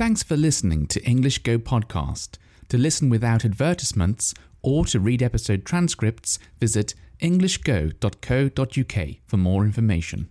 Thanks for listening to English Go Podcast. To listen without advertisements or to read episode transcripts, visit englishgo.co.uk for more information.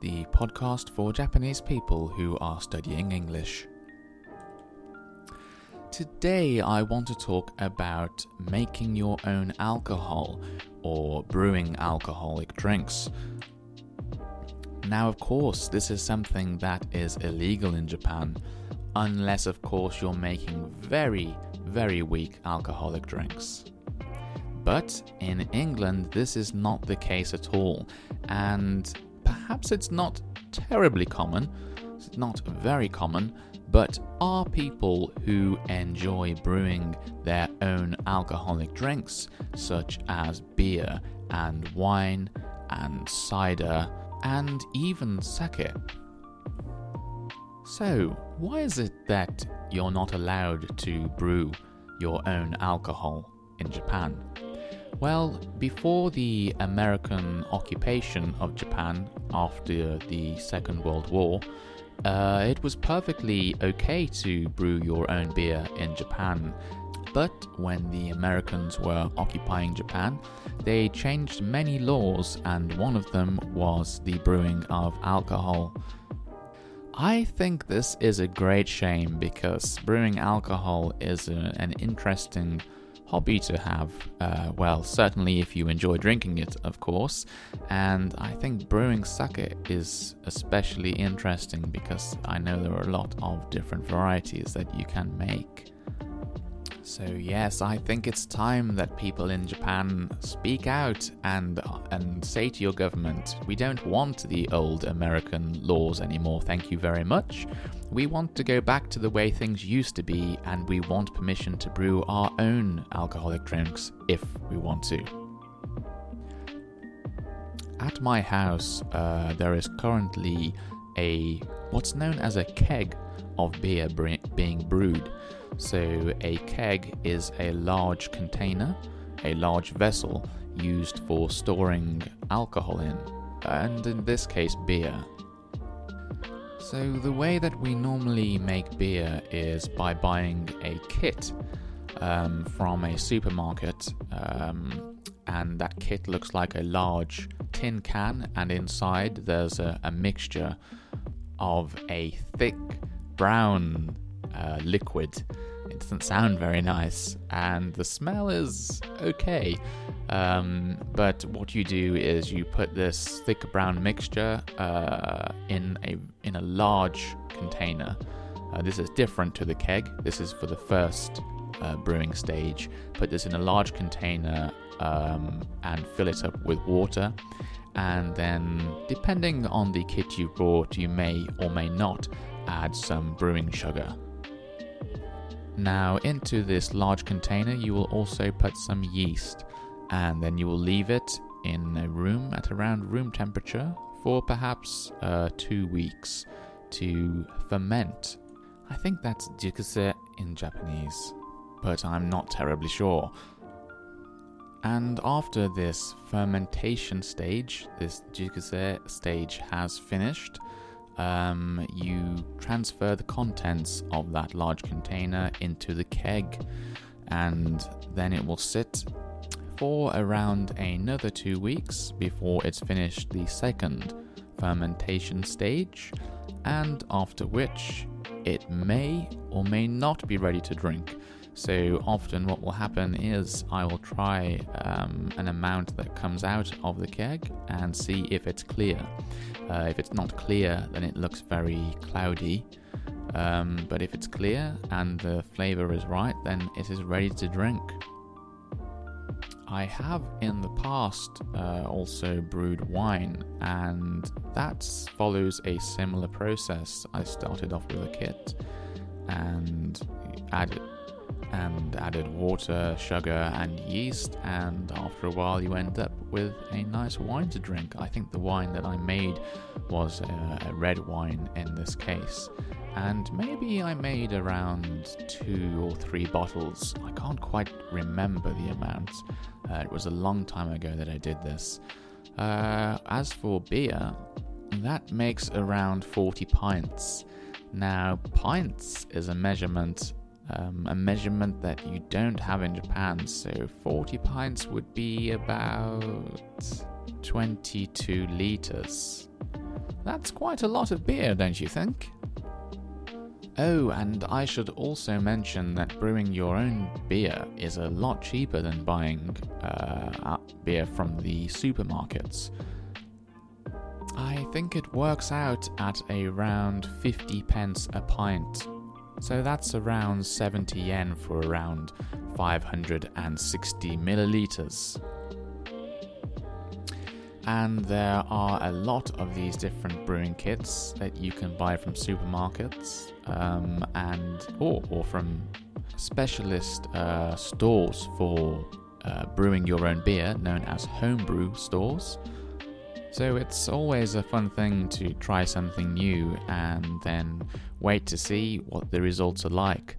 the podcast for Japanese people who are studying English. Today, I want to talk about making your own alcohol or brewing alcoholic drinks. Now, of course, this is something that is illegal in Japan, unless, of course, you're making very, very weak alcoholic drinks. But in England, this is not the case at all, and perhaps it's not terribly common, it's not very common, but are people who enjoy brewing their own alcoholic drinks, such as beer and wine and cider and even sake. So, why is it that you're not allowed to brew your own alcohol in Japan? Well, before the American occupation of Japan after the Second World War, uh, it was perfectly okay to brew your own beer in Japan. But when the Americans were occupying Japan, they changed many laws, and one of them was the brewing of alcohol. I think this is a great shame because brewing alcohol is a, an interesting hobby to have. Uh, well, certainly if you enjoy drinking it, of course. And I think brewing sake is especially interesting because I know there are a lot of different varieties that you can make. So yes, I think it's time that people in Japan speak out and and say to your government, we don't want the old American laws anymore. Thank you very much. We want to go back to the way things used to be and we want permission to brew our own alcoholic drinks if we want to. At my house, uh, there is currently a what's known as a keg of beer being brewed. So, a keg is a large container, a large vessel used for storing alcohol in, and in this case, beer. So, the way that we normally make beer is by buying a kit um, from a supermarket, um, and that kit looks like a large tin can, and inside there's a, a mixture of a thick brown uh, liquid. It doesn't sound very nice, and the smell is okay. Um, but what you do is you put this thick brown mixture uh, in a in a large container. Uh, this is different to the keg. This is for the first uh, brewing stage. Put this in a large container um, and fill it up with water. And then, depending on the kit you bought, you may or may not add some brewing sugar. Now, into this large container, you will also put some yeast, and then you will leave it in a room at around room temperature for perhaps uh, two weeks to ferment. I think that's jukuse in Japanese, but I'm not terribly sure. And after this fermentation stage, this jukuse stage has finished, um, you transfer the contents of that large container into the keg, and then it will sit for around another two weeks before it's finished the second fermentation stage, and after which it may or may not be ready to drink. So often, what will happen is I will try um, an amount that comes out of the keg and see if it's clear. Uh, if it's not clear, then it looks very cloudy. Um, but if it's clear and the flavor is right, then it is ready to drink. I have in the past uh, also brewed wine, and that follows a similar process. I started off with a kit and added and added water, sugar, and yeast, and after a while, you end up with a nice wine to drink. I think the wine that I made was a, a red wine in this case, and maybe I made around two or three bottles. I can't quite remember the amount. Uh, it was a long time ago that I did this. Uh, as for beer, that makes around 40 pints. Now, pints is a measurement um, a measurement that you don't have in Japan. So 40 pints would be about 22 liters. That's quite a lot of beer, don't you think? Oh, and I should also mention that brewing your own beer is a lot cheaper than buying uh, beer from the supermarkets. I think it works out at around 50 pence a pint so that's around 70 yen for around 560 milliliters. And there are a lot of these different brewing kits that you can buy from supermarkets um, and or, or from specialist uh, stores for uh, brewing your own beer, known as homebrew stores. So it's always a fun thing to try something new and then wait to see what the results are like.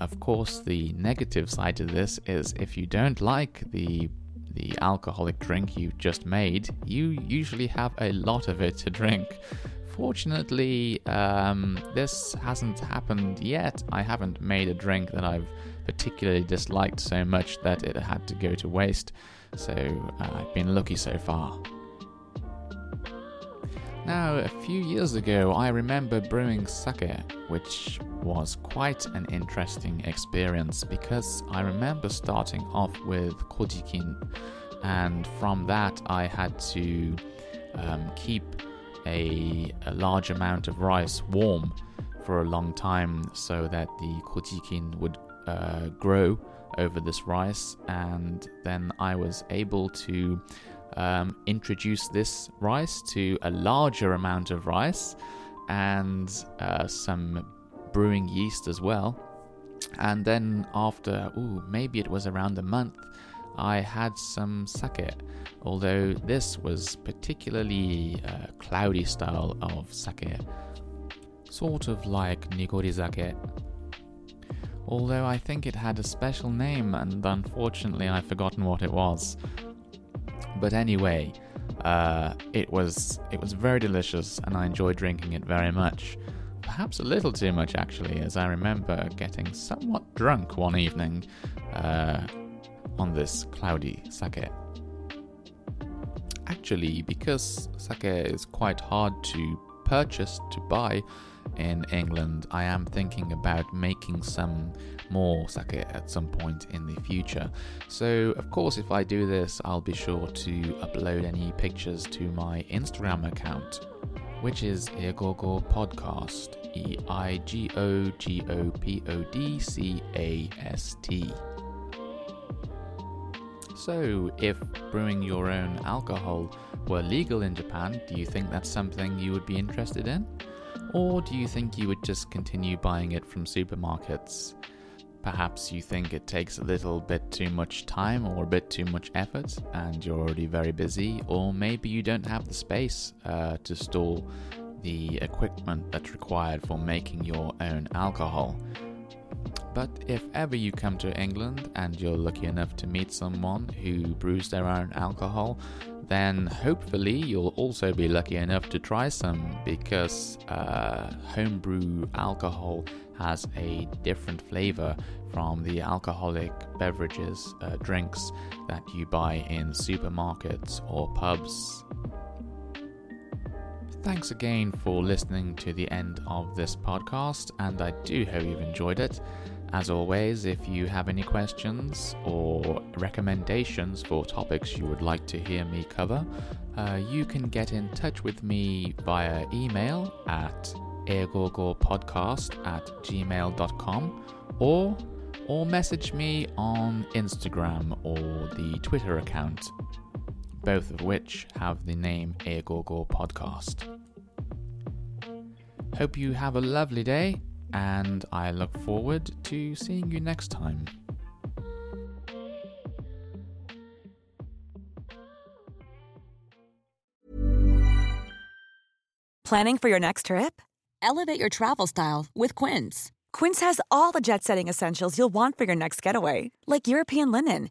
Of course, the negative side to this is if you don't like the the alcoholic drink you just made, you usually have a lot of it to drink. Fortunately, um, this hasn't happened yet. I haven't made a drink that I've particularly disliked so much that it had to go to waste, so uh, I've been lucky so far. Now, a few years ago, I remember brewing sake, which was quite an interesting experience because I remember starting off with kojikin, and from that, I had to um, keep a, a large amount of rice warm for a long time so that the kojikin would uh, grow over this rice, and then I was able to um, introduce this rice to a larger amount of rice and uh, some brewing yeast as well. And then after, ooh, maybe it was around a month, I had some sake. Although this was particularly uh, cloudy style of sake, sort of like nigori sake. Although I think it had a special name, and unfortunately I've forgotten what it was. But anyway, uh, it was it was very delicious, and I enjoyed drinking it very much. Perhaps a little too much, actually, as I remember getting somewhat drunk one evening uh, on this cloudy sake. Actually, because sake is quite hard to purchase to buy in England, I am thinking about making some more sake at some point in the future. So, of course, if I do this, I'll be sure to upload any pictures to my Instagram account, which is Eigogo Podcast. E I G O G O P O D C A S T. So, if brewing your own alcohol were legal in Japan, do you think that's something you would be interested in? Or do you think you would just continue buying it from supermarkets? Perhaps you think it takes a little bit too much time or a bit too much effort and you're already very busy, or maybe you don't have the space uh, to store the equipment that's required for making your own alcohol. But if ever you come to England and you're lucky enough to meet someone who brews their own alcohol, then hopefully you'll also be lucky enough to try some because uh, homebrew alcohol has a different flavor from the alcoholic beverages, uh, drinks that you buy in supermarkets or pubs. Thanks again for listening to the end of this podcast, and I do hope you've enjoyed it. As always, if you have any questions or recommendations for topics you would like to hear me cover, uh, you can get in touch with me via email at eigogopodcast at gmail.com or or message me on Instagram or the Twitter account both of which have the name Eigogo Podcast. Hope you have a lovely day, and I look forward to seeing you next time. Planning for your next trip? Elevate your travel style with Quince. Quince has all the jet setting essentials you'll want for your next getaway, like European linen